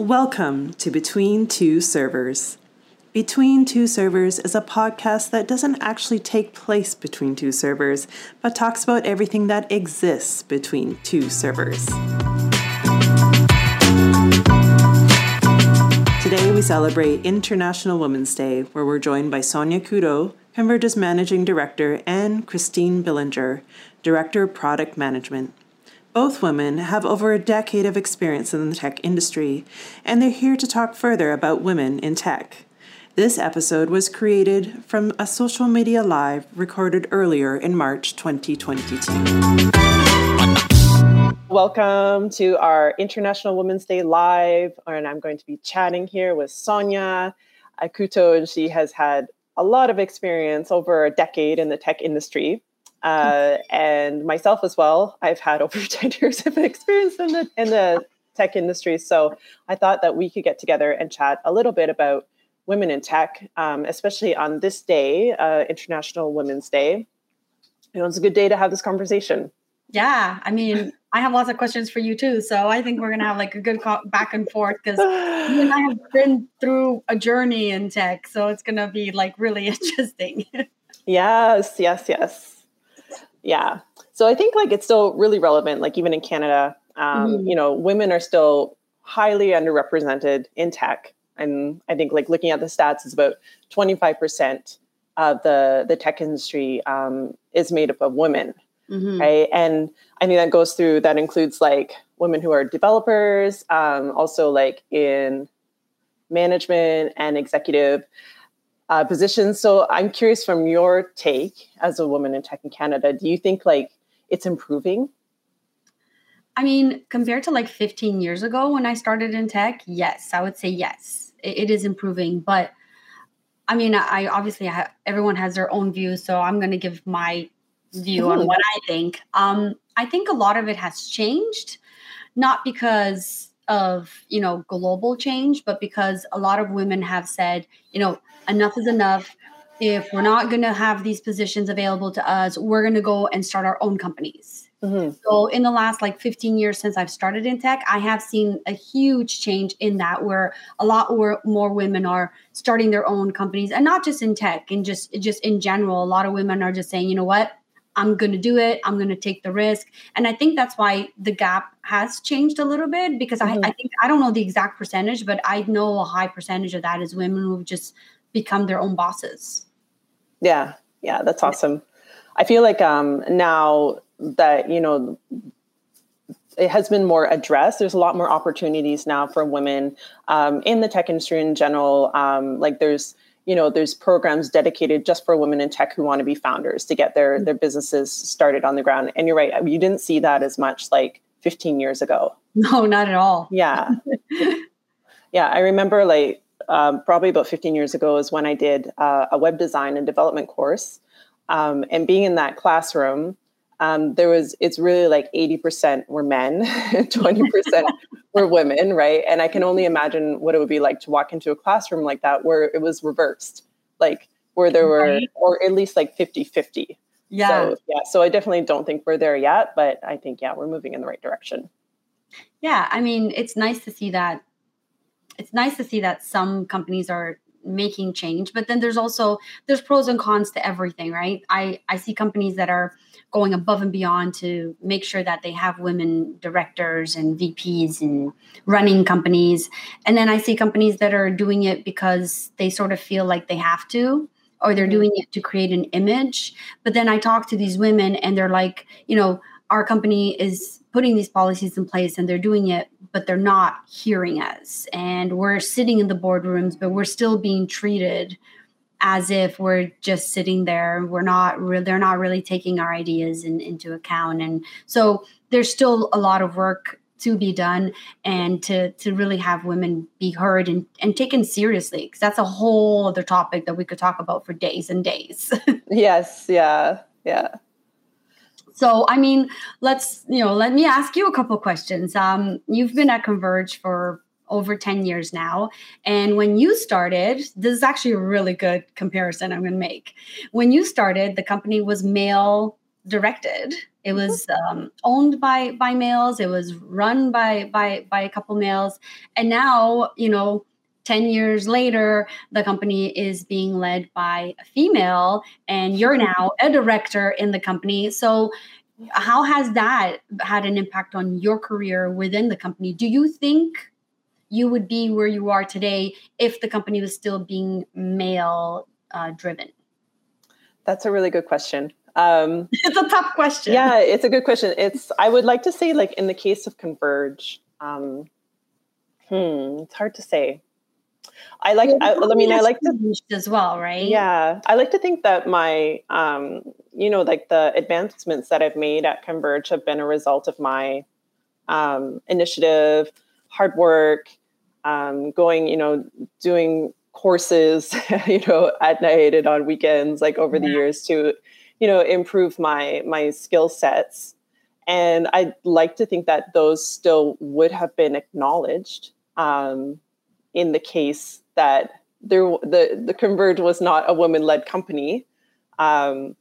Welcome to Between Two Servers. Between Two Servers is a podcast that doesn't actually take place between two servers, but talks about everything that exists between two servers. Today we celebrate International Women's Day, where we're joined by Sonia Kudo, Converge's Managing Director, and Christine Billinger, Director of Product Management. Both women have over a decade of experience in the tech industry, and they're here to talk further about women in tech. This episode was created from a social media live recorded earlier in March 2022. Welcome to our International Women's Day live, and I'm going to be chatting here with Sonia Akuto, and she has had a lot of experience over a decade in the tech industry uh, and myself as well. I've had over 10 years of experience in the in the tech industry, so I thought that we could get together and chat a little bit about women in tech, um, especially on this day, uh, International Women's Day. You know, it's a good day to have this conversation. Yeah, I mean, I have lots of questions for you too, so I think we're gonna have like a good back and forth because you and I have been through a journey in tech, so it's gonna be like really interesting. yes, yes, yes yeah so i think like it's still really relevant like even in canada um, mm-hmm. you know women are still highly underrepresented in tech and i think like looking at the stats is about 25% of the the tech industry um, is made up of women mm-hmm. right and i think that goes through that includes like women who are developers um, also like in management and executive uh, positions. So I'm curious from your take as a woman in tech in Canada, do you think like it's improving? I mean, compared to like 15 years ago when I started in tech, yes, I would say yes, it, it is improving. But I mean, I obviously have, everyone has their own view, so I'm going to give my view mm-hmm. on what I think. Um, I think a lot of it has changed, not because of you know global change but because a lot of women have said you know enough is enough. If we're not going to have these positions available to us we're going to go and start our own companies. Mm-hmm. so in the last like 15 years since i've started in tech i have seen a huge change in that where a lot more, more women are starting their own companies and not just in tech and just just in general a lot of women are just saying you know what I'm going to do it. I'm going to take the risk. And I think that's why the gap has changed a little bit because mm-hmm. I, I think, I don't know the exact percentage, but I know a high percentage of that is women who've just become their own bosses. Yeah. Yeah. That's awesome. I feel like um, now that, you know, it has been more addressed. There's a lot more opportunities now for women um, in the tech industry in general. Um, like there's, you know there's programs dedicated just for women in tech who want to be founders to get their their businesses started on the ground. And you're right you didn't see that as much like 15 years ago. No not at all. Yeah. Yeah i remember like um, probably about 15 years ago is when i did uh, a web design and development course. Um, and being in that classroom um, there was it's really like 80% were men 20% were women right? And i can only imagine what it would be like to walk into a classroom like that where it was reversed like where there were right. or at least like 50 50 yeah. so, yeah so i definitely don't think we're there yet but i think yeah we're moving in the right direction. Yeah i mean it's nice to see that it's nice to see that some companies are making change but then there's also there's pros and cons to everything right? I i see companies that are going above and beyond to make sure that they have women directors and VPs and running companies. And then I see companies that are doing it because they sort of feel like they have to or they're mm-hmm. doing it to create an image. But then I talk to these women and they're like, you know, our company is putting these policies in place and they're doing it, but they're not hearing us. And we're sitting in the boardrooms, but we're still being treated as if we're just sitting there. We're not re- they're not really taking our ideas in, into account. And so there's still a lot of work to be done and to to really have women be heard and, and taken seriously because that's a whole other topic that we could talk about for days and days. Yes yeah yeah. So i mean let's you know let me ask you a couple questions. Um, you've been at converge for over 10 years now. And when you started, this is actually a really good comparison I'm going to make. When you started, the company was male directed It mm-hmm. was um, owned by by males. It was run by by by a couple males, and now you know 10 years later, the company is being led by a female, and you're now a director in the company. So, how has that had an impact on your career within the company? Do you think you would be where you are today if the company was still being male uh, driven? That's a really good question. Um, it's a tough question. Yeah, it's a good question. It's I would like to say like in the case of Converge, um, hmm, it's hard to say. I like. I, I, mean, I like to as well, right? Yeah, I like to think that my, um, you know, like the advancements that I've made at Converge have been a result of my um, initiative, hard work, um, going, you know, doing courses, you know, at night and on weekends, like over yeah. the years to, you know, improve my my skill sets. And I'd like to think that those still would have been acknowledged um, in the case that there the the Converge was not a woman led company. Um,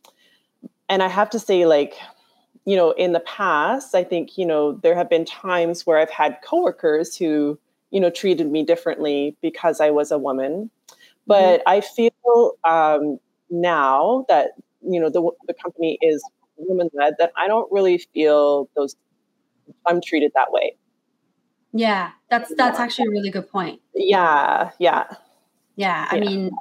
and I have to say, like, you know, in the past, I think you know there have been times where I've had coworkers who you know treated me differently because I was a woman. But mm-hmm. I feel um, now that you know the the company is woman led that I don't really feel those I'm treated that way. Yeah, that's that's actually a really good point. Yeah, yeah. Yeah, I yeah. mean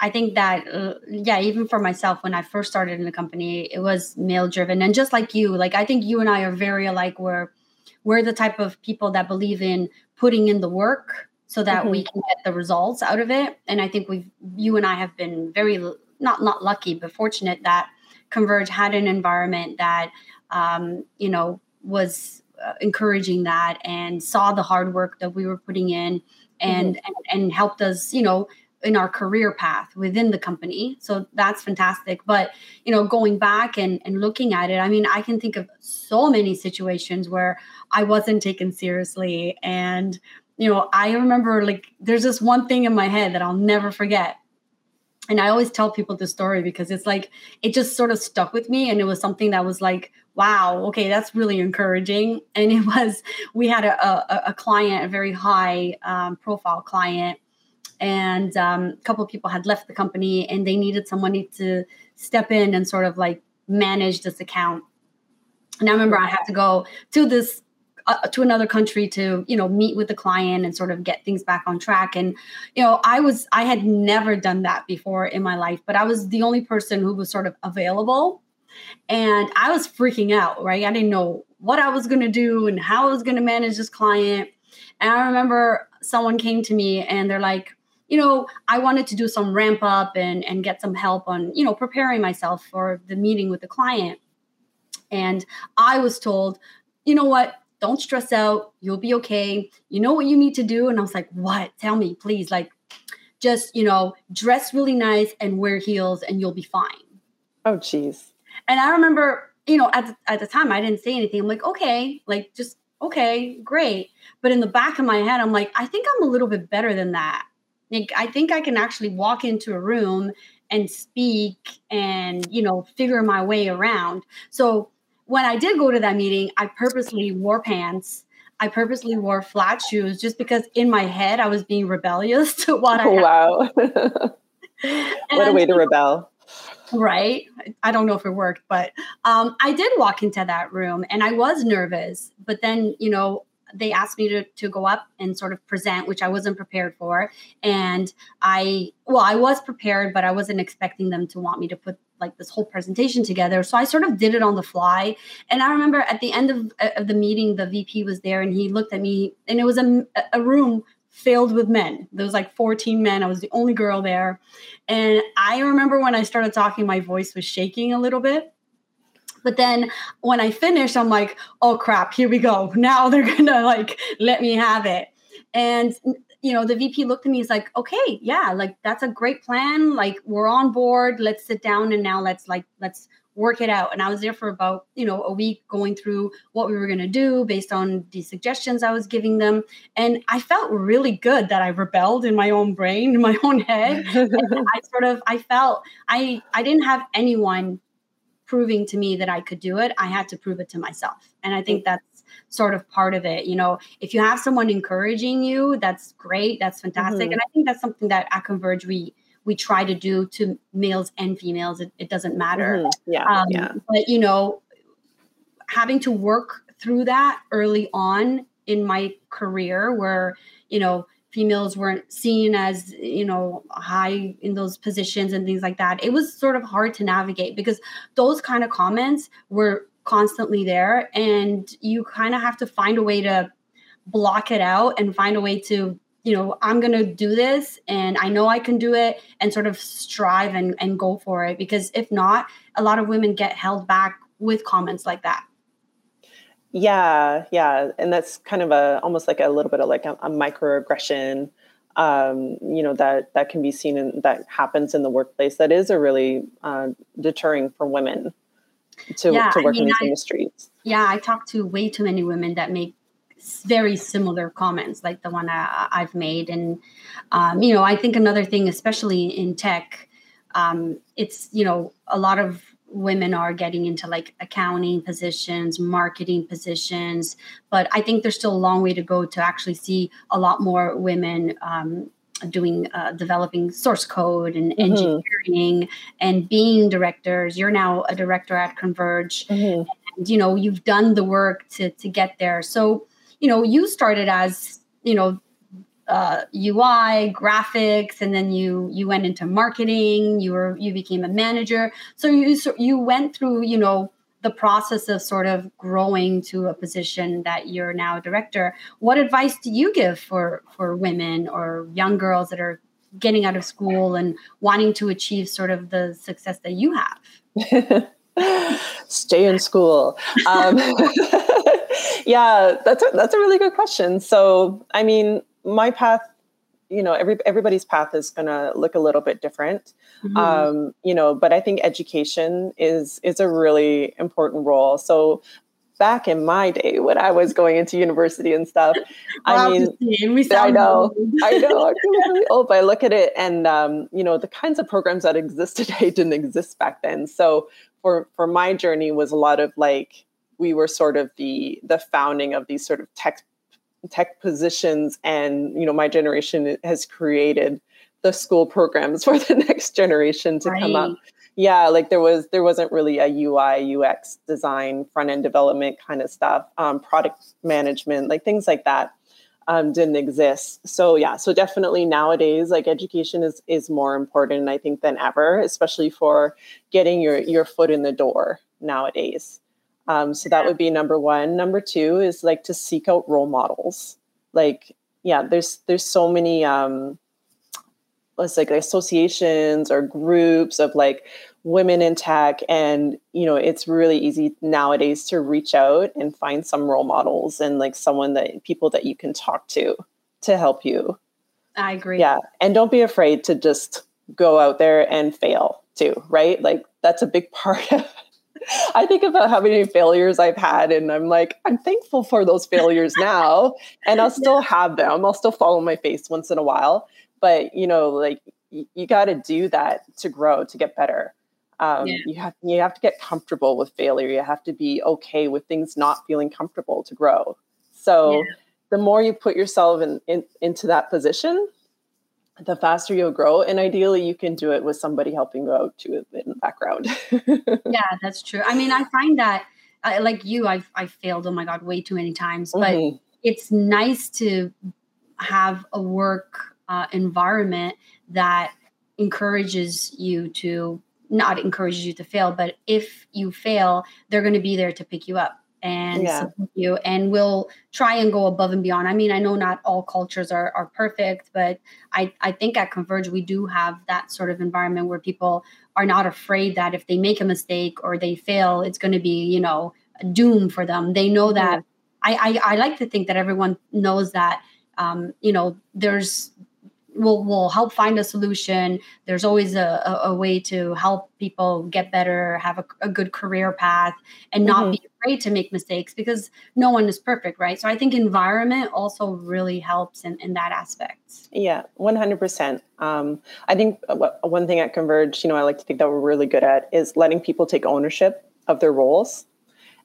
I think that uh, yeah, even for myself when I first started in the company, it was male driven and just like you, like I think you and I are very alike where we're the type of people that believe in putting in the work so that mm-hmm. we can get the results out of it and I think we've you and I have been very not not lucky but fortunate that Converge had an environment that um, you know was uh, encouraging that and saw the hard work that we were putting in and, mm-hmm. and and helped us you know in our career path within the company. So that's fantastic. But you know going back and, and looking at it i mean i can think of so many situations where i wasn't taken seriously. And you know i remember like there's this one thing in my head that i'll never forget. And i always tell people this story because it's like it just sort of stuck with me. And it was something that was like wow okay that's really encouraging. And it was we had a, a, a client a very high um, profile client and um, a couple of people had left the company and they needed somebody to step in and sort of like manage this account. And i remember i had to go to this uh, to another country to you know meet with the client and sort of get things back on track. And you know i was i had never done that before in my life but i was the only person who was sort of available. And i was freaking out right? I didn't know what i was going to do and how i was going to manage this client. And i remember someone came to me and they're like you know i wanted to do some ramp up and and get some help on you know preparing myself for the meeting with the client and i was told you know what don't stress out. You'll be okay. You know what you need to do. And I was like, what? Tell me, please. Like, just, you know, dress really nice and wear heels and you'll be fine. Oh, geez. And I remember, you know, at the, at the time, I didn't say anything. I'm like, okay, like, just, okay, great. But in the back of my head, I'm like, I think I'm a little bit better than that. Like, I think I can actually walk into a room and speak and, you know, figure my way around. So, when I did go to that meeting, I purposely wore pants. I purposely wore flat shoes just because in my head I was being rebellious to what I. Wow. what a way to rebel. Right. I don't know if it worked, but um, I did walk into that room and I was nervous. But then, you know, they asked me to, to go up and sort of present, which I wasn't prepared for. And I, well, I was prepared, but I wasn't expecting them to want me to put like this whole presentation together. So I sort of did it on the fly. And I remember at the end of, of the meeting, the VP was there and he looked at me and it was a, a room filled with men. There was like 14 men. I was the only girl there. And I remember when I started talking, my voice was shaking a little bit. But then when I finished, I'm like, oh crap, here we go. Now they're gonna like let me have it. And mm, you know, the VP looked at me, he's like, okay, yeah, like that's a great plan. Like we're on board. Let's sit down and now let's like let's work it out. And I was there for about, you know, a week going through what we were going to do based on the suggestions I was giving them. And I felt really good that I rebelled in my own brain, in my own head. I sort of I felt I I didn't have anyone proving to me that I could do it. I had to prove it to myself. And I think that's sort of part of it. You know, if you have someone encouraging you, that's great. That's fantastic. Mm-hmm. And I think that's something that at Converge we we try to do to males and females. It, it doesn't matter. Mm-hmm. Yeah, um, yeah. But you know, having to work through that early on in my career, where you know females weren't seen as you know high in those positions and things like that. It was sort of hard to navigate because those kind of comments were constantly there and you kind of have to find a way to block it out and find a way to you know i'm going to do this and i know i can do it and sort of strive and, and go for it because if not a lot of women get held back with comments like that yeah yeah and that's kind of a almost like a little bit of like a, a microaggression um, you know that that can be seen and that happens in the workplace that is a really uh, deterring for women to, yeah, to work I mean, in these I, industries. Yeah, I talk to way too many women that make very similar comments like the one I, have made. And, um, you know, I think another thing, especially in tech, um, it's, you know, a lot of women are getting into like accounting positions, marketing positions, but I think there's still a long way to go to actually see a lot more women um, doing uh, developing source code and mm-hmm. engineering and being directors you're now a director at converge mm-hmm. and you know you've done the work to to get there so you know you started as you know uh, UI, graphics, and then you you went into marketing. You were you became a manager. So you so you went through you know the process of sort of growing to a position that you're now a director what advice do you give for for women or young girls that are getting out of school and wanting to achieve sort of the success that you have stay in school um, yeah that's a, that's a really good question so i mean my path you know every everybody's path is going to look a little bit different. Mm-hmm. um, you know but i think education is is a really important role. So back in my day when i was going into university and stuff i mean i know i know i'm really old but i look at it and um, you know the kinds of programs that exist today didn't exist back then. So for for my journey was a lot of like we were sort of the the founding of these sort of tech tech positions and you know my generation has created the school programs for the next generation to right. come up. Yeah like there was there wasn't really a ui ux design front end development kind of stuff um, product management like things like that um, didn't exist. So yeah so definitely nowadays like education is is more important i think than ever especially for getting your your foot in the door nowadays um, so that would be number one. Number two is like to seek out role models. Like, yeah, there's there's so many um, let's like associations or groups of like women in tech, and you know, it's really easy nowadays to reach out and find some role models and like someone that people that you can talk to to help you. I agree. Yeah, and don't be afraid to just go out there and fail too, right? Like that's a big part of I think about how many failures I've had, and I'm like, I'm thankful for those failures now, and I'll still have them. I'll still fall on my face once in a while, but you know, like y- you got to do that to grow, to get better. Um, yeah. You have you have to get comfortable with failure. You have to be okay with things not feeling comfortable to grow. So, yeah. the more you put yourself in, in into that position, the faster you'll grow and ideally you can do it with somebody helping you out too in the background. Yeah that's true. I mean i find that uh, like you i've i've failed oh my god way too many times but mm-hmm. it's nice to have a work uh, environment that encourages you to not encourages you to fail but if you fail they're going to be there to pick you up and yeah. support you and we'll try and go above and beyond. I mean, I know not all cultures are, are perfect, but I, I think at Converge we do have that sort of environment where people are not afraid that if they make a mistake or they fail, it's going to be, you know, doom for them. They know that I, I, I like to think that everyone knows that um, you know, there's we'll we'll help find a solution. There's always a, a, a way to help people get better have a, a good career path and not mm-hmm. be afraid to make mistakes because no one is perfect right? So i think environment also really helps in, in that aspect. Yeah 100% um, i think one thing at converge you know i like to think that we're really good at is letting people take ownership of their roles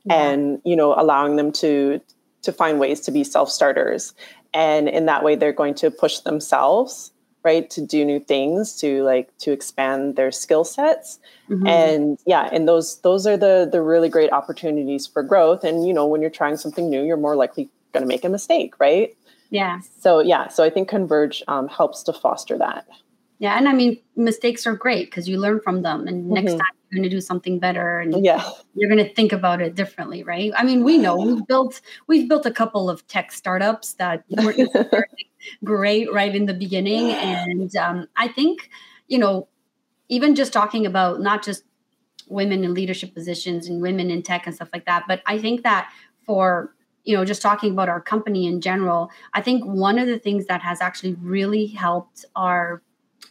yeah. and you know allowing them to to find ways to be self-starters and in that way they're going to push themselves right to do new things to like to expand their skill sets. Mm-hmm. and yeah and those those are the the really great opportunities for growth. And you know when you're trying something new you're more likely going to make a mistake right? Yeah. So yeah so i think converge um, helps to foster that. Yeah and i mean mistakes are great because you learn from them. And mm-hmm. next time going to do something better and yeah. you're going to think about it differently right? I mean we know we've built we've built a couple of tech startups that weren't great right in the beginning. And um, i think you know even just talking about not just women in leadership positions and women in tech and stuff like that but i think that for you know just talking about our company in general i think one of the things that has actually really helped our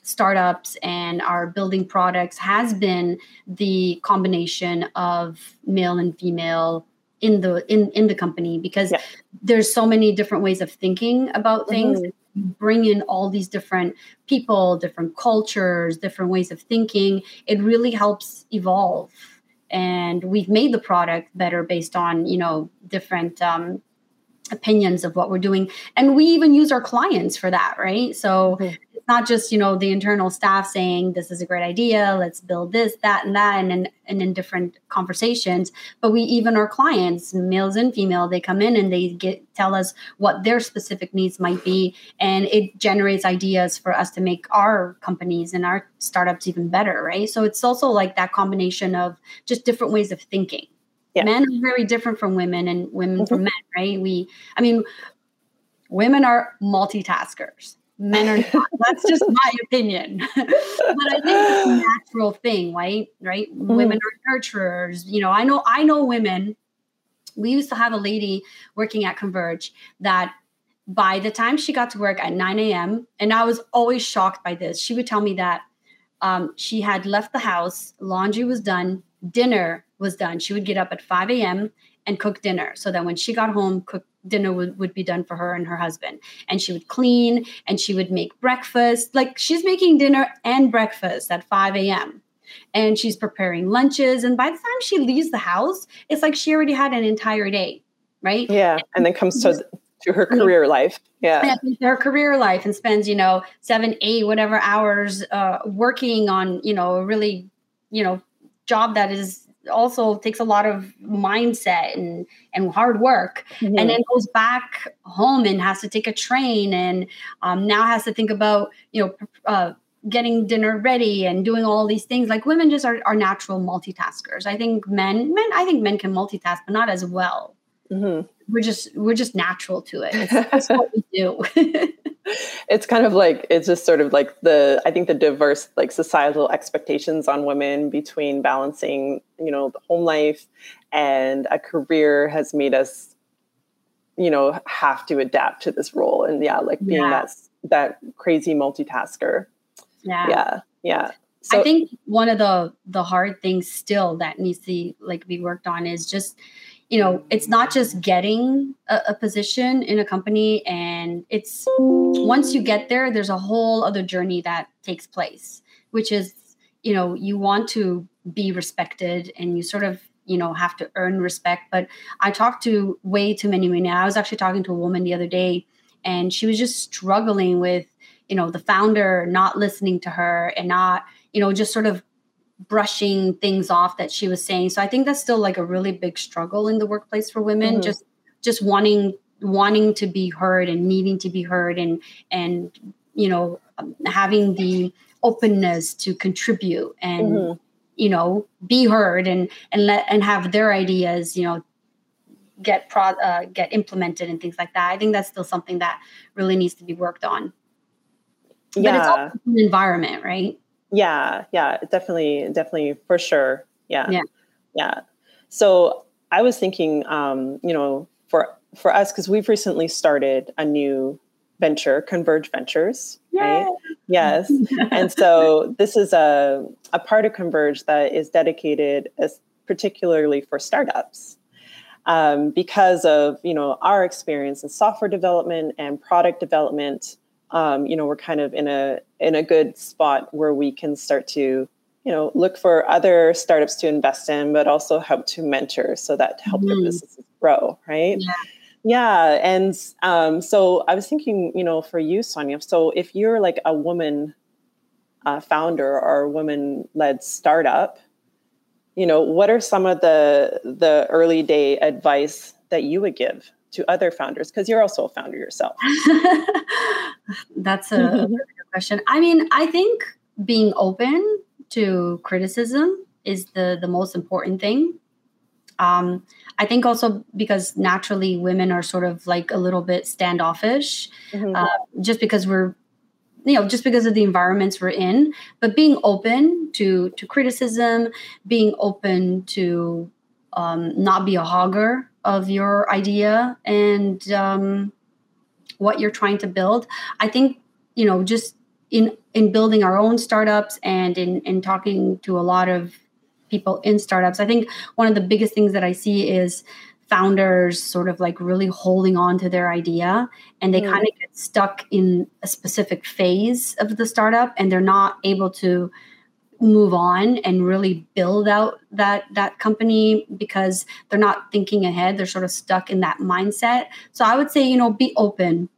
startups and our building products has been the combination of male and female in the in in the company because yeah. there's so many different ways of thinking about things. Mm-hmm. bring in all these different people different cultures different ways of thinking. It really helps evolve. And we've made the product better based on you know different um, opinions of what we're doing. And we even use our clients for that right? So mm-hmm it's not just you know the internal staff saying this is a great idea let's build this that and that and, and, and in different conversations. But we even our clients males and female they come in and they get tell us what their specific needs might be. And it generates ideas for us to make our companies and our startups even better right? So it's also like that combination of just different ways of thinking. Yeah. men are very different from women and women mm-hmm. from men right? We i mean women are multitaskers men are not. That's just my opinion. but I think it's a natural thing, right? Right? Mm-hmm. Women are nurturers. You know, I know I know women. We used to have a lady working at Converge that by the time she got to work at 9 a.m., and I was always shocked by this, she would tell me that um, she had left the house, laundry was done, dinner was done. She would get up at 5 a.m. and cook dinner so that when she got home, cook dinner would, would be done for her and her husband. And she would clean and she would make breakfast. Like she's making dinner and breakfast at 5 a.m and she's preparing lunches and by the time she leaves the house it's like she already had an entire day right? Yeah and then comes to to her career life. Yeah her career life and spends you know seven eight whatever hours uh, working on you know a really you know job that is also takes a lot of mindset and and hard work mm-hmm. and then goes back home and has to take a train and um, now has to think about you know uh, getting dinner ready and doing all these things. Like women just are, are natural multitaskers. I think men men i think men can multitask but not as well. Mm-hmm. we're just we're just natural to it. That's what we do it's kind of like it's just sort of like the i think the diverse like societal expectations on women between balancing you know the home life and a career has made us you know have to adapt to this role. And yeah like being yeah. that that crazy multitasker. Yeah. Yeah yeah. So, i think one of the the hard things still that needs to like be worked on is just you know, it's not just getting a, a, position in a company, and it's once you get there, there's a whole other journey that takes place, which is, you know, you want to be respected and you sort of, you know, have to earn respect. But I talked to way too many women. I was actually talking to a woman the other day, and she was just struggling with, you know, the founder not listening to her and not, you know, just sort of brushing things off that she was saying. So I think that's still like a really big struggle in the workplace for women. Mm-hmm. Just just wanting wanting to be heard and needing to be heard and and you know having the openness to contribute and mm-hmm. you know be heard and and let and have their ideas you know get pro uh, get implemented and things like that. I think that's still something that really needs to be worked on. Yeah. But it's also an environment, right? Yeah, yeah, definitely, definitely, for sure. Yeah, yeah, yeah. So I was thinking, um, you know, for for us because we've recently started a new venture, Converge Ventures, Yay. right? Yes. and so this is a, a part of Converge that is dedicated as particularly for startups. Um, because of you know our experience in software development and product development, um, you know we're kind of in a in a good spot where we can start to you know look for other startups to invest in, but also help to mentor so that help mm-hmm. their businesses grow, right? Yeah. Yeah, and um, so I was thinking, you know, for you, Sonia. So if you're like a woman uh, founder or a woman-led startup, you know, what are some of the the early day advice that you would give to other founders? Because you're also a founder yourself. That's a good question. I mean, I think being open to criticism is the the most important thing. Um, I think also because naturally women are sort of like a little bit standoffish, mm-hmm. uh, just because we're, you know, just because of the environments we're in. But being open to to criticism, being open to um, not be a hogger of your idea and um, what you're trying to build. I think you know just in in building our own startups and in in talking to a lot of people in startups. I think one of the biggest things that I see is founders sort of like really holding on to their idea and they mm. kind of get stuck in a specific phase of the startup and they're not able to move on and really build out that that company because they're not thinking ahead they're sort of stuck in that mindset so i would say you know be open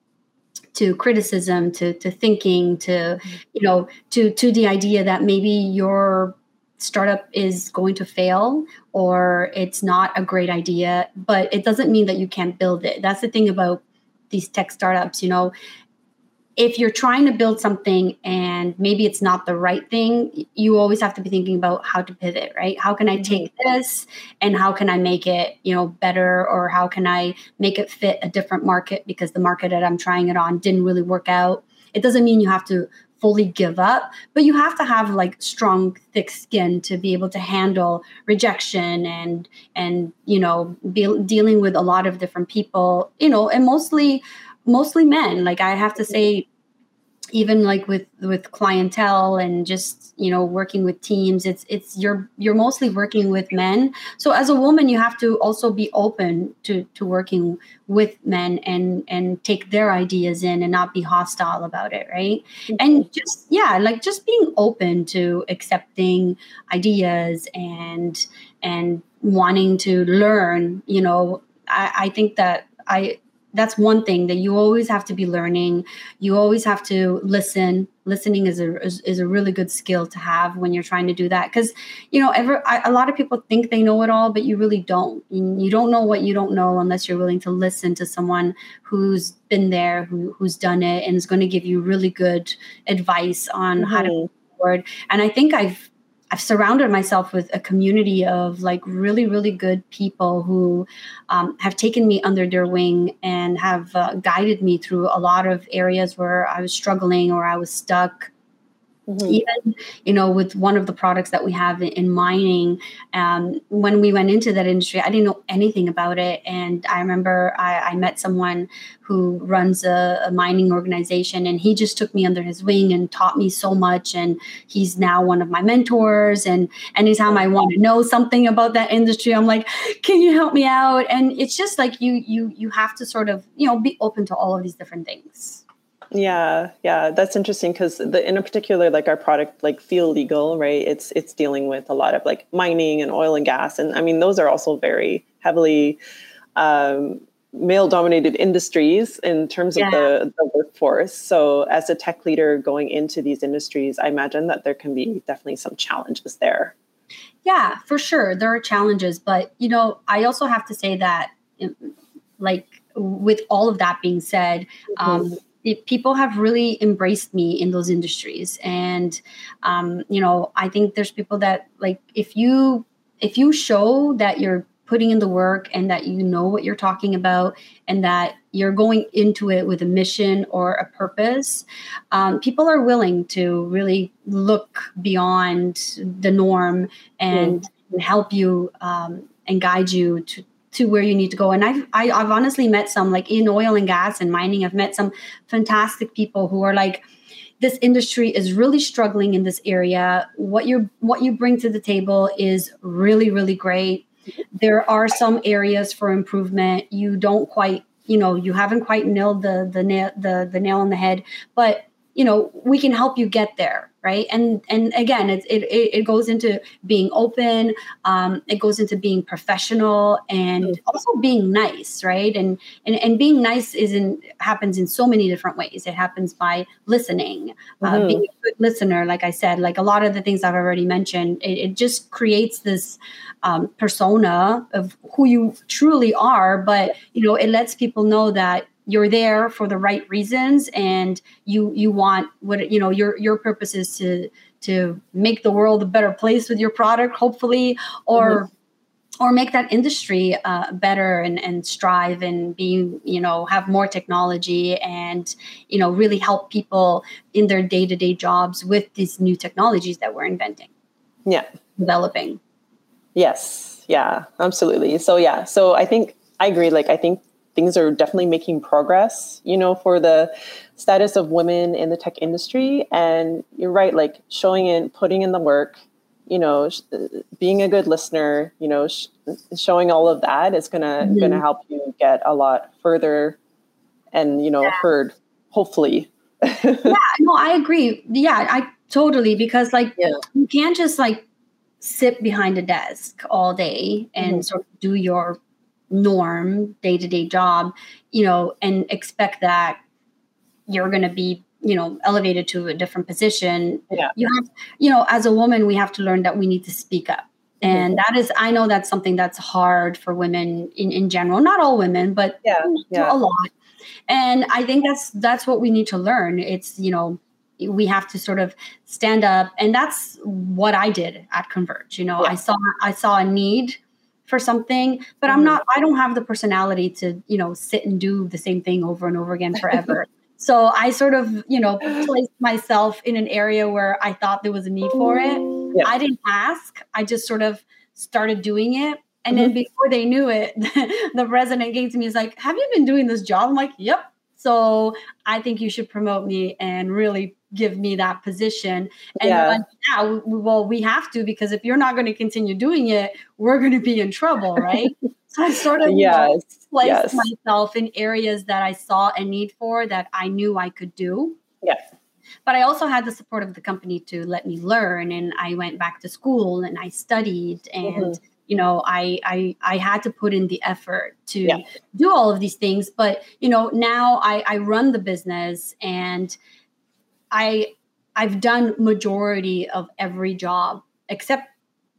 to criticism to to thinking to you know to to the idea that maybe your startup is going to fail or it's not a great idea, but it doesn't mean that you can't build it. That's the thing about these tech startups, you know. If you're trying to build something and maybe it's not the right thing, you always have to be thinking about how to pivot, right? How can I take mm-hmm. this and how can I make it, you know, better or how can I make it fit a different market because the market that I'm trying it on didn't really work out. It doesn't mean you have to fully give up but you have to have like strong thick skin to be able to handle rejection and and you know be dealing with a lot of different people you know and mostly mostly men. Like i have to say even like with with clientele and just you know working with teams it's it's you're you're mostly working with men. So as a woman you have to also be open to to working with men and and take their ideas in and not be hostile about it right? Mm-hmm. and just yeah like just being open to accepting ideas and and wanting to learn you know. I i think that i that's one thing that you always have to be learning. You always have to listen. Listening is a is, is a really good skill to have when you're trying to do that because you know ever I, a lot of people think they know it all but you really don't. You don't know what you don't know unless you're willing to listen to someone who's been there who, who's done it and is going to give you really good advice on mm-hmm. how to move forward. And i think i've I've surrounded myself with a community of like really, really good people who um, have taken me under their wing and have uh, guided me through a lot of areas where I was struggling or I was stuck. Mm-hmm. Even, you know, with one of the products that we have in mining, um, when we went into that industry, I didn't know anything about it. And I remember I, I met someone who runs a, a, mining organization, and he just took me under his wing and taught me so much. And he's now one of my mentors. And anytime I want to know something about that industry, I'm like, "Can you help me out?" And it's just like you you you have to sort of you know be open to all of these different things. Yeah, yeah, that's interesting because the in a particular like our product like FieldLegal, right? It's it's dealing with a lot of like mining and oil and gas, and I mean those are also very heavily um, male dominated industries in terms yeah. of the, the workforce. So as a tech leader going into these industries, I imagine that there can be definitely some challenges there. Yeah, for sure, there are challenges, but you know, I also have to say that, like with all of that being said. Mm-hmm. It, people have really embraced me in those industries and um, you know i think there's people that like if you if you show that you're putting in the work and that you know what you're talking about and that you're going into it with a mission or a purpose um, people are willing to really look beyond the norm and, mm. help you um, and guide you to to where you need to go. And I've I, have i have honestly met some like in oil and gas and mining. I've met some fantastic people who are like, this industry is really struggling in this area. What you what you bring to the table is really really great. There are some areas for improvement. You don't quite you know you haven't quite nailed the the nail the the nail on the head, but you know we can help you get there right and and again it it, it goes into being open um, it goes into being professional and mm-hmm. also being nice right and and, and being nice isn't happens in so many different ways it happens by listening uh, mm-hmm. uh, being a good listener like i said like a lot of the things i've already mentioned it, it just creates this um, persona of who you truly are but you know it lets people know that you're there for the right reasons and you you want what you know your your purpose is to to make the world a better place with your product hopefully or mm-hmm. or make that industry uh, better and, and strive and be you know have more technology and you know really help people in their day-to-day jobs with these new technologies that we're inventing. Yeah. Developing. Yes. Yeah. Absolutely. So yeah. So i think i agree. Like i think things are definitely making progress, you know, for the status of women in the tech industry. And you're right, like showing in, putting in the work, you know, sh- being a good listener, you know, sh- showing all of that is gonna mm-hmm. gonna help you get a lot further, and you know, yeah. heard. Hopefully. yeah, no, I agree. Yeah, I totally because like yeah. you can't just like sit behind a desk all day and mm-hmm. sort of do your norm day to day job, you know, and expect that you're going to be you know elevated to a different position yeah. you have you know as a woman we have to learn that we need to speak up and mm-hmm. that is i know that's something that's hard for women in, in general not all women but yeah, yeah. a lot and i think that's that's what we need to learn it's you know we have to sort of stand up and that's what i did at converge you know yeah. i saw i saw a need for something but i'm mm-hmm. not i don't have the personality to you know sit and do the same thing over and over again forever so i sort of you know placed myself in an area where i thought there was a need for it yeah. i didn't ask i just sort of started doing it and mm-hmm. then before they knew it the resident came to me is like have you been doing this job i'm like yep so i think you should promote me and really give me that position. And yeah. like, yeah, well, we have to because if you're not going to continue doing it, we're going to be in trouble, right? so I sort of yes. placed yes. myself in areas that I saw a need for that I knew I could do. Yes. But I also had the support of the company to let me learn, and I went back to school and I studied and. Mm-hmm you know I, I i had to put in the effort to yeah. do all of these things but you know now i i run the business and I I've done majority of every job except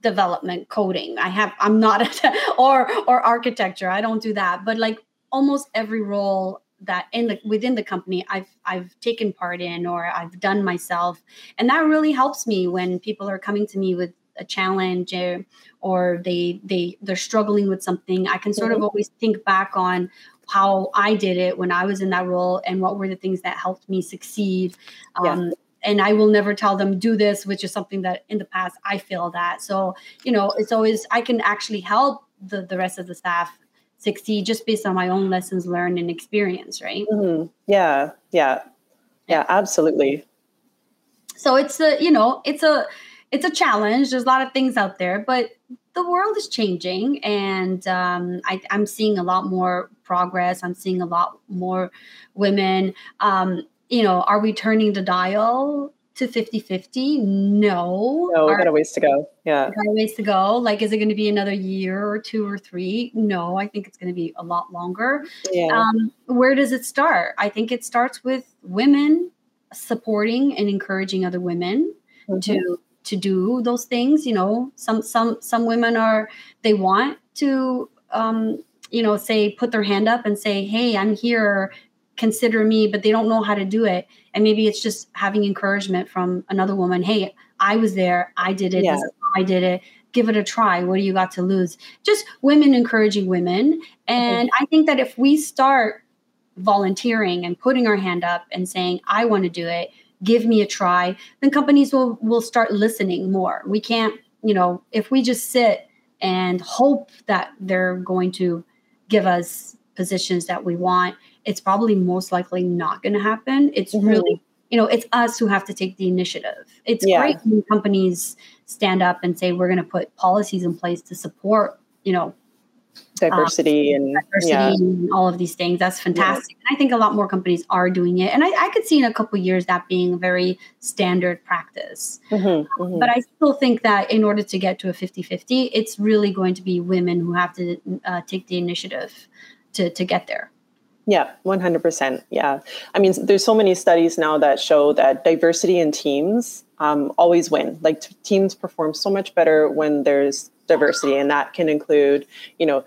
development coding. I have I'm not or or architecture. I don't do that. But like almost every role that in the within the company I've I've taken part in or I've done myself. And that really helps me when people are coming to me with a challenge or, or they they they're struggling with something. I can sort mm-hmm. of always think back on how I did it when I was in that role and what were the things that helped me succeed. Um, And I will never tell them do this, which is something that in the past I failed at. So, you know, it's always I can actually help the, the rest of the staff succeed just based on my own lessons learned and experience, right? Mm-hmm. Yeah, yeah, yeah, absolutely. So it's a, you know, it's a, it's a challenge. There's a lot of things out there, but the world is changing and um, I, am seeing a lot more progress. I'm seeing a lot more women. Um, you know are we turning the dial to 50 50 no. No we got a ways to go. Yeah. got a ways to go. Like is it going to be another year or two or three? No i think it's going to be a lot longer. Yeah. Um, where does it start? I think it starts with women supporting and encouraging other women mm-hmm. to to do those things you know some some some women are they want to um you know say put their hand up and say hey i'm here consider me but they don't know how to do it and maybe it's just having encouragement from another woman hey i was there i did it yeah. i did it give it a try what do you got to lose just women encouraging women and mm-hmm. i think that if we start volunteering and putting our hand up and saying i want to do it give me a try, then companies will will start listening more. We can't, you know, if we just sit and hope that they're going to give us positions that we want, it's probably most likely not going to happen. It's mm-hmm. really, you know, it's us who have to take the initiative. It's yeah. great when companies stand up and say, we're going to put policies in place to support, you know, diversity um, and diversity yeah. and all of these things. That's fantastic. Yeah. I think a lot more companies are doing it, and I, I, could see in a couple years that being a very standard practice. Mm-hmm, mm-hmm. But I still think that in order to get to a 50-50, it's really going to be women who have to uh, take the initiative to to get there. Yeah, 100%. Yeah. I mean, there's so many studies now that show that diversity in teams um, always win. Like t- teams perform so much better when there's diversity, and that can include, you know,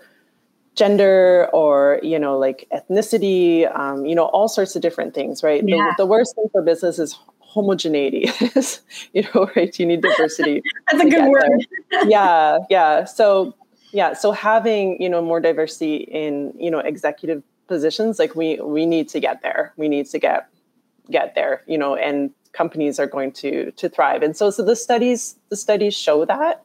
gender or you know like ethnicity um, you know all sorts of different things right? Yeah. the, the, worst thing for business is homogeneity you know right? You need diversity that's a good word. Yeah yeah. So yeah so having you know more diversity in you know executive positions like we we need to get there. We need to get get there you know and companies are going to to thrive. And so so the studies the studies show that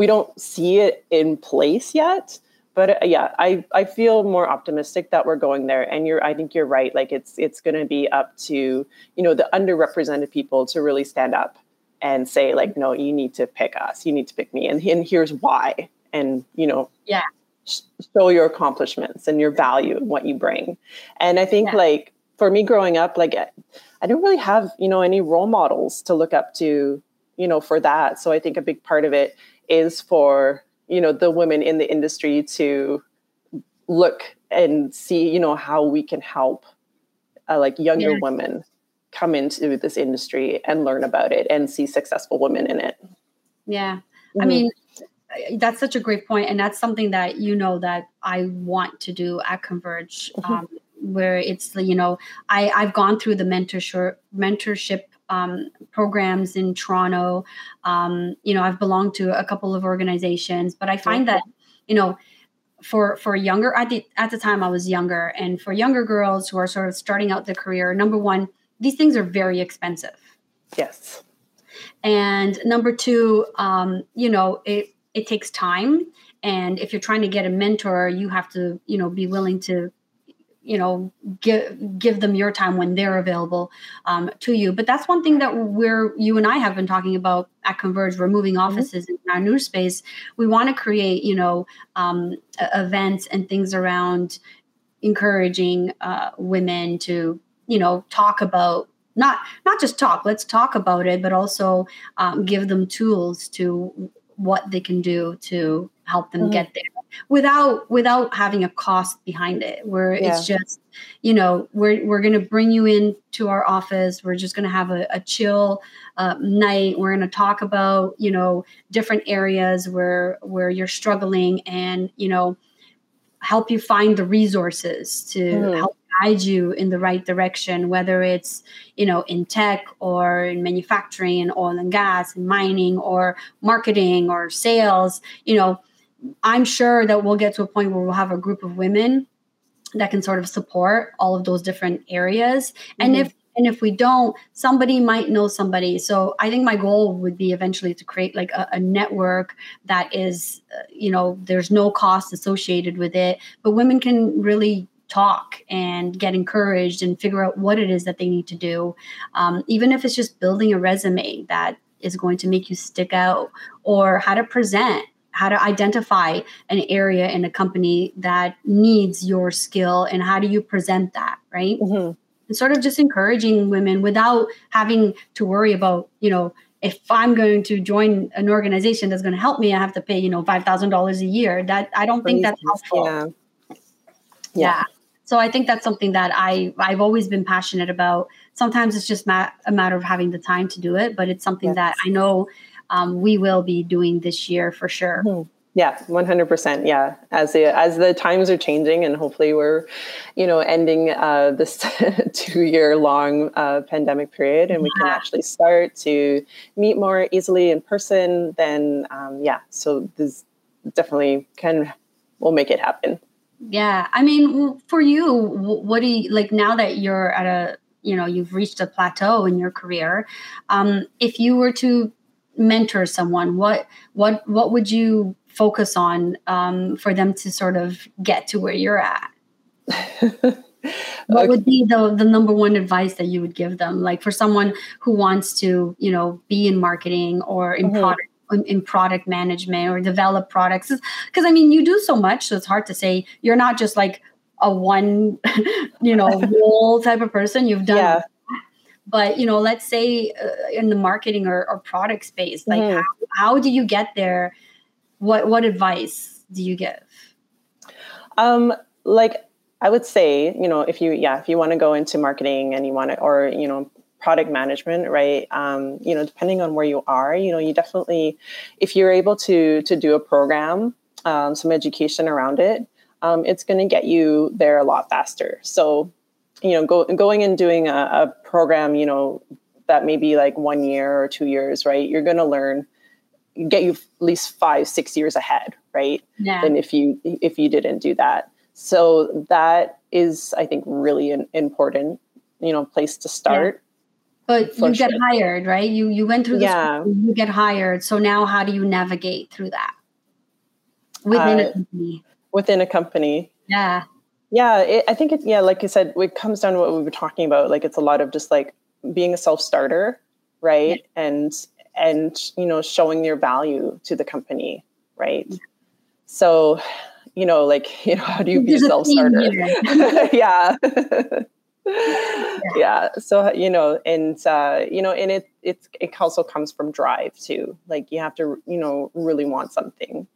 we don't see it in place yet but uh, yeah, I, I feel more optimistic that we're going there. And you're, I think you're right. Like it's, it's going to be up to, you know, the underrepresented people to really stand up and say like, no, you need to pick us, you need to pick me. And, and here's why. And, you know, yeah, show your accomplishments and your value and what you bring. And I think yeah. like for me growing up, like I didn't really have, you know, any role models to look up to, you know, for that. So I think a big part of it is for you know the women in the industry to look and see you know how we can help uh, like younger yeah. women come into this industry and learn about it and see successful women in it yeah mm-hmm. i mean that's such a great point and that's something that you know that i want to do at converge mm-hmm. um, where it's you know i i've gone through the mentorship mentorship um, programs in Toronto. Um, you know, I've belonged to a couple of organizations, but I find that you know, for for younger at the at the time I was younger, and for younger girls who are sort of starting out their career, number one, these things are very expensive. Yes. And number two, um, you know, it it takes time and if you're trying to get a mentor you have to you know be willing to you know give give them your time when they're available um, to you but that's one thing that we're you and i have been talking about at converge we're moving mm-hmm. offices mm-hmm. in our new space we want to create you know um, events and things around encouraging uh, women to you know talk about not not just talk let's talk about it but also um, give them tools to what they can do to help them mm-hmm. get there without without having a cost behind it where yeah. it's just you know we're we're going to bring you in to our office we're just going to have a, a chill uh, night we're going to talk about you know different areas where where you're struggling and you know help you find the resources to mm. help guide you in the right direction whether it's you know in tech or in manufacturing and oil and gas and mining or marketing or sales you know I'm sure that we'll get to a point where we'll have a group of women that can sort of support all of those different areas. Mm-hmm. And if and if we don't, somebody might know somebody. So I think my goal would be eventually to create like a, a network that is, uh, you know, there's no cost associated with it, but women can really talk and get encouraged and figure out what it is that they need to do. Um, even if it's just building a resume that is going to make you stick out or how to present how to identify an area in a company that needs your skill and how do you present that right mm-hmm. and sort of just encouraging women without having to worry about you know if i'm going to join an organization that's going to help me i have to pay you know $5000 a year that i don't think that's helpful yeah. yeah. yeah. So I think that's something that I I've always been passionate about. Sometimes it's just ma- a matter of having the time to do it, but it's something yes. that I know um, we will be doing this year for sure. Mm-hmm. Yeah, one hundred percent. Yeah, as the as the times are changing, and hopefully we're, you know, ending uh, this two year long uh, pandemic period, and we can actually start to meet more easily in person. Then, um, yeah, so this definitely can we'll make it happen. Yeah, I mean, for you, what do you like now that you're at a you know you've reached a plateau in your career? Um, if you were to mentor someone what what what would you focus on um, for them to sort of get to where you're at? what would be the, the number one advice that you would give them like for someone who wants to you know be in marketing or in mm-hmm. product in product management or develop products because i mean you do so much so it's hard to say you're not just like a one you know role type of person you've done yeah. But you know let's say uh, in the marketing or, or product space like mm-hmm. how, how do you get there what what advice do you give um like I would say, you know, if you, yeah, if you want to go into marketing and you want to, or, you know, product management, right? Um, you know, depending on where you are, you know, you definitely, if you're able to, to do a program, um, some education around it, um, it's going to get you there a lot faster. So, you know, go, going and doing a, a program, you know, that may be like one year or two years, right? You're going to learn, get you at least five, six years ahead, right? Yeah. Than if you, if you didn't do that. So that is, I think, really an important, you know, place to start. Yeah. But you get sure. hired, right? You you went through this. Yeah. You get hired. So now, how do you navigate through that within uh, a company? Within a company. Yeah. Yeah, it, I think it. Yeah, like you said, it comes down to what we were talking about. Like it's a lot of just like being a self starter, right? Yeah. And and you know showing your value to the company, right? Yeah. So you know, like, you know, how do you be a self starter? yeah. yeah. So, you know, and, uh, you know, and it, it, it also comes from drive too. Like you have to, you know, really want something.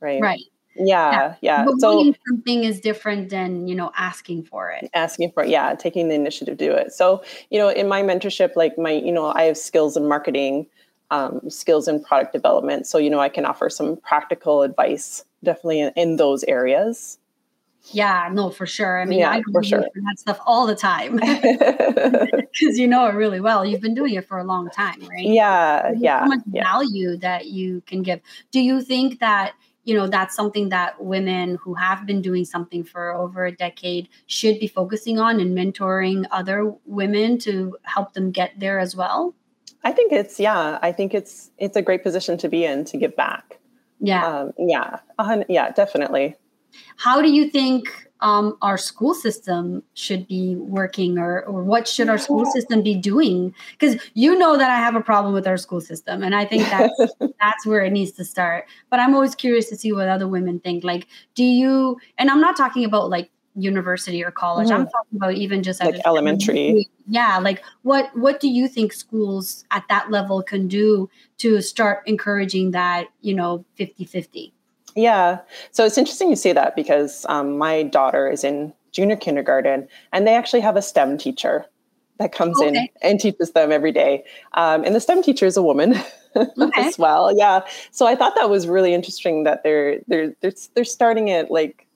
Right. Right. Yeah, yeah. yeah. So something is different than you know asking for it. Asking for it, yeah, taking the initiative to do it. So you know, in my mentorship, like my, you know, I have skills in marketing, um, skills in product development. So you know, I can offer some practical advice definitely in, in those areas. Yeah, no, for sure. I mean, yeah, I for sure. that stuff all the time because you know it really well. You've been doing it for a long time, right? Yeah, There's yeah. So much yeah. value that you can give. Do you think that you know that's something that women who have been doing something for over a decade should be focusing on and mentoring other women to help them get there as well? I think it's yeah. I think it's it's a great position to be in to give back. Yeah. Um, yeah. Uh, yeah, definitely. How do you think um, our school system should be working or, or what should our school system be doing? Because you know that I have a problem with our school system. And I think that's, that's where it needs to start. But I'm always curious to see what other women think. Like, do you, and I'm not talking about like university or college. Mm-hmm. I'm talking about even just like elementary. Yeah, like what what do you think schools at that level can do to start encouraging that, you know, 50-50? Yeah. So it's interesting you say that because um, my daughter is in junior kindergarten and they actually have a STEM teacher that comes okay. in and teaches them every day. Um, and the STEM teacher is a woman okay. as well. Yeah. So I thought that was really interesting that they're they're they're, they're starting it like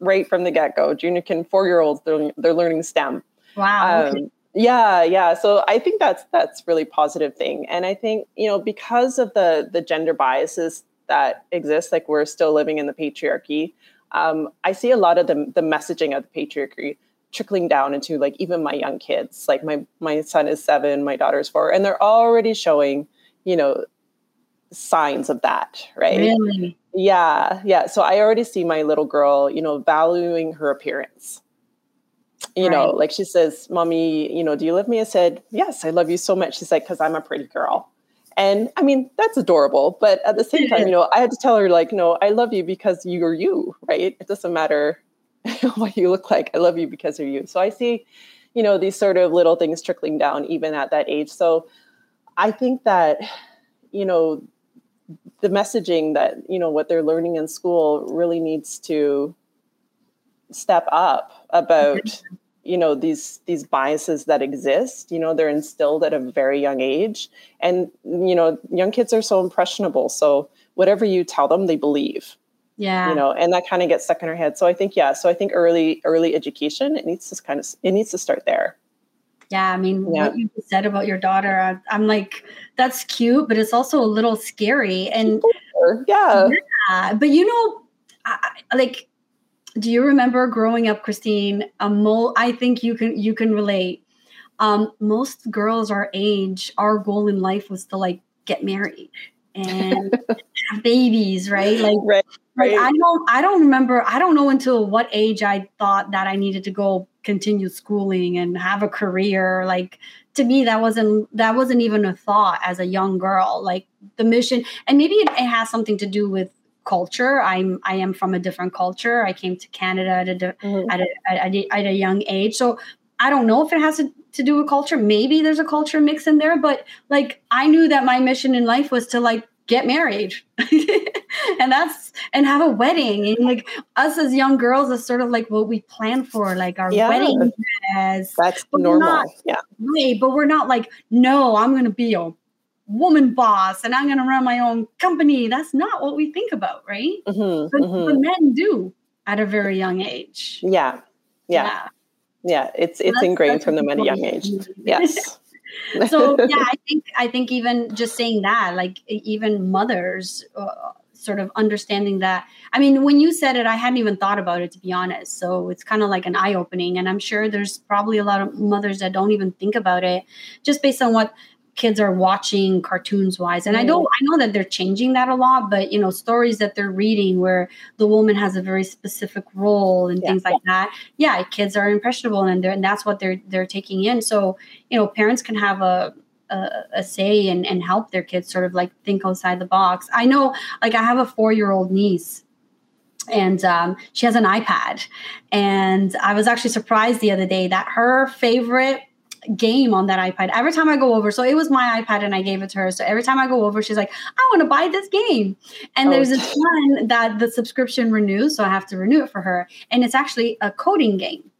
right from the get go. Junior can four year olds they're they're learning STEM. Wow. Um, yeah, yeah. So I think that's that's really positive thing, and I think you know because of the the gender biases that exists. like we're still living in the patriarchy. Um, I see a lot of the the messaging of the patriarchy trickling down into like even my young kids. Like my my son is seven, my daughter's four, and they're already showing you know signs of that, right? Really? Yeah, yeah. So I already see my little girl, you know, valuing her appearance. You right. know, like she says, Mommy, you know, do you love me? I said, Yes, I love you so much. She's like, Because I'm a pretty girl. And I mean, that's adorable. But at the same time, you know, I had to tell her, like, no, I love you because you're you, right? It doesn't matter what you look like. I love you because of you. So I see, you know, these sort of little things trickling down even at that age. So I think that, you know, the messaging that you know what they're learning in school really needs to step up about mm-hmm. You know these these biases that exist you know they're instilled at a very young age. And you know young kids are so impressionable. So whatever you tell them they believe yeah. you know and that kind of gets stuck in our head. So i think yeah so i think early early education it needs to kind of it needs to start there. Yeah, I mean, yeah. what you said about your daughter, I, I'm like, that's cute, but it's also a little scary. And yeah, yeah but you know, I, like, do you remember growing up, Christine? Um, I think you can you can relate. Um, most girls our age, our goal in life was to like get married. and have babies, right? Like, right, right. like I don't, I don't remember. I don't know until what age I thought that I needed to go continue schooling and have a career. Like to me, that wasn't that wasn't even a thought as a young girl. Like the mission, and maybe it, it has something to do with culture. I'm I am from a different culture. I came to Canada at a, mm-hmm. at, a, at, a, at a young age, so I don't know if it has to, to do with culture. Maybe there's a culture mix in there, but like I knew that my mission in life was to like get married and that's and have a wedding and like us as young girls is sort of like what we plan for like our yeah. wedding dress that's normal not, yeah right but we're not like no i'm gonna be a woman boss and i'm gonna run my own company. That's not what we think about right? Mm-hmm, but, mm-hmm. but, men do at a very young age. Yeah yeah. Yeah, yeah. it's it's ingrained from them at a young age. yes. So yeah i think i think even just saying that like even mothers uh, sort of understanding that i mean when you said it i hadn't even thought about it to be honest. So it's kind of like an eye opening and i'm sure there's probably a lot of mothers that don't even think about it just based on what kids are watching cartoons wise. And i don't i know that they're changing that a lot but you know stories that they're reading where the woman has a very specific role and yeah. things like that. Yeah kids are impressionable and they're and that's what they're they're taking in. So you know parents can have a a, a say and, and help their kids sort of like think outside the box. I know like i have a four year old niece and um, she has an ipad. And i was actually surprised the other day that her favorite game on that iPad. Every time I go over, so it was my iPad and I gave it to her. So every time I go over, she's like, I want to buy this game. And oh. there's this one that the subscription renews. So I have to renew it for her. And it's actually a coding game.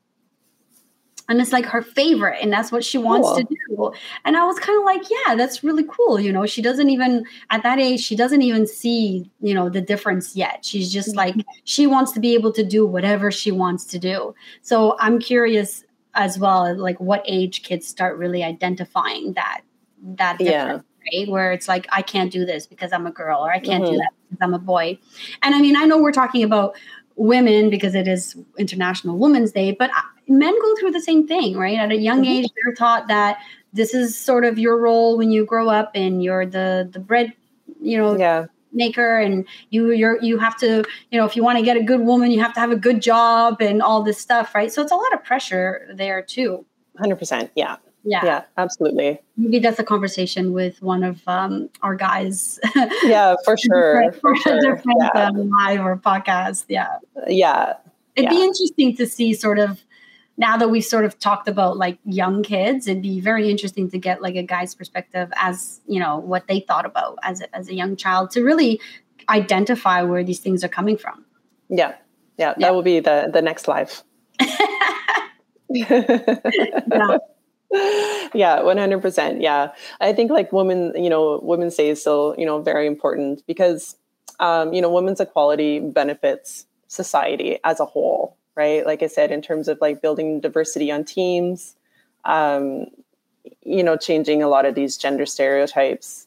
And it's like her favorite, and that's what she wants cool. to do. And I was kind of like, yeah, that's really cool. You know, she doesn't even, at that age, she doesn't even see, you know, the difference yet. She's just mm-hmm. like, she wants to be able to do whatever she wants to do. So I'm curious as well like what age kids start really identifying that that difference yeah. right where it's like i can't do this because i'm a girl or i can't mm-hmm. do that because i'm a boy and i mean i know we're talking about women because it is international women's day but uh, men go through the same thing right at a young mm-hmm. age they're taught that this is sort of your role when you grow up and you're the the bread you know yeah maker and you you're you have to you know if you want to get a good woman you have to have a good job and all this stuff right? So it's a lot of pressure there too. 100% yeah. Yeah. Yeah absolutely. Maybe that's a conversation with one of um, our guys. Yeah for sure for sure different yeah. Um, live or podcast yeah. Yeah it'd yeah. be interesting to see sort of now that we've sort of talked about like young kids, it'd be very interesting to get like a guy's perspective as you know what they thought about as a, as a young child to really identify where these things are coming from. Yeah, yeah, that yeah. will be the the next life. yeah. yeah 100% yeah i think like women you know women's day is still you know very important because um, you know women's equality benefits society as a whole right? Like I said, in terms of like building diversity on teams, um, you know, changing a lot of these gender stereotypes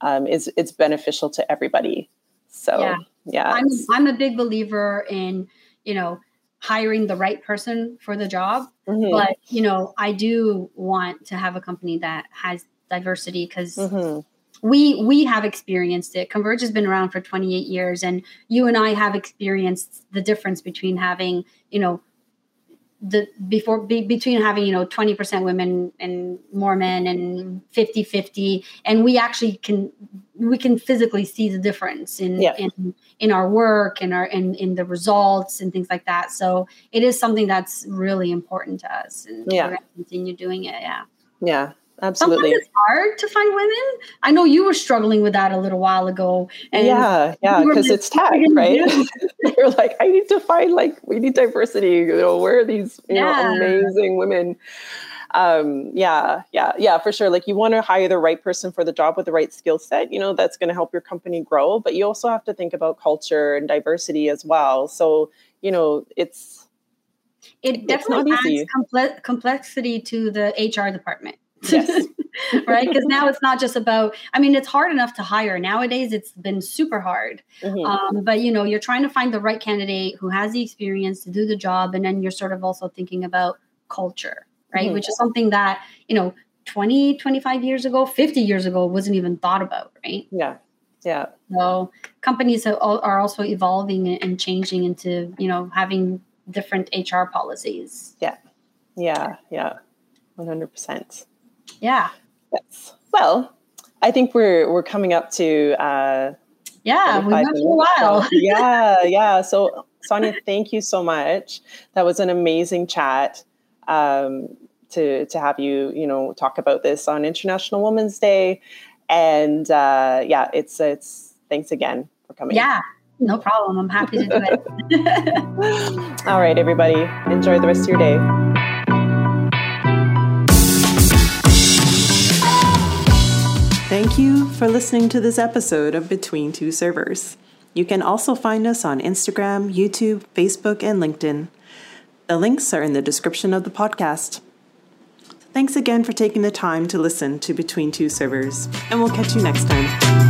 um, is it's beneficial to everybody. So yeah, yeah I'm I'm a big believer in you know hiring the right person for the job, mm-hmm. but you know I do want to have a company that has diversity because. Mm-hmm we we have experienced it converge has been around for 28 years and you and i have experienced the difference between having you know the before be, between having you know 20% women and more men and 50 50 and we actually can we can physically see the difference in yeah. in in our work and our in in the results and things like that so it is something that's really important to us and yeah. we're going to continue doing it yeah yeah absolutely. Sometimes it's hard to find women. I know you were struggling with that a little while ago and yeah yeah because it's tech right? You're like i need to find like we need diversity you know where are these you yeah. know amazing women? Um yeah yeah yeah for sure. Like you want to hire the right person for the job with the right skill set you know that's going to help your company grow but you also have to think about culture and diversity as well. So you know it's it definitely adds comple- complexity to the hr department Yes. right? Because now it's not just about, I mean, it's hard enough to hire. Nowadays, it's been super hard. Mm-hmm. Um, but, you know, you're trying to find the right candidate who has the experience to do the job. And then you're sort of also thinking about culture, right? Mm-hmm. Which is something that, you know, 20, 25 years ago, 50 years ago wasn't even thought about, right? Yeah. Yeah. So companies are also evolving and changing into, you know, having different HR policies. Yeah. Yeah. Yeah. 100%. Yeah. Yes. Well, I think we're we're coming up to uh yeah, we went for a while. yeah, yeah. So Sonia, thank you so much. That was an amazing chat. Um, to to have you, you know, talk about this on International Women's Day, and uh, yeah, it's it's thanks again for coming. Yeah, no problem. I'm happy to do it. All right, everybody, enjoy the rest of your day. Thank you for listening to this episode of Between Two Servers. You can also find us on Instagram, YouTube, Facebook, and LinkedIn. The links are in the description of the podcast. Thanks again for taking the time to listen to Between Two Servers, and we'll catch you next time.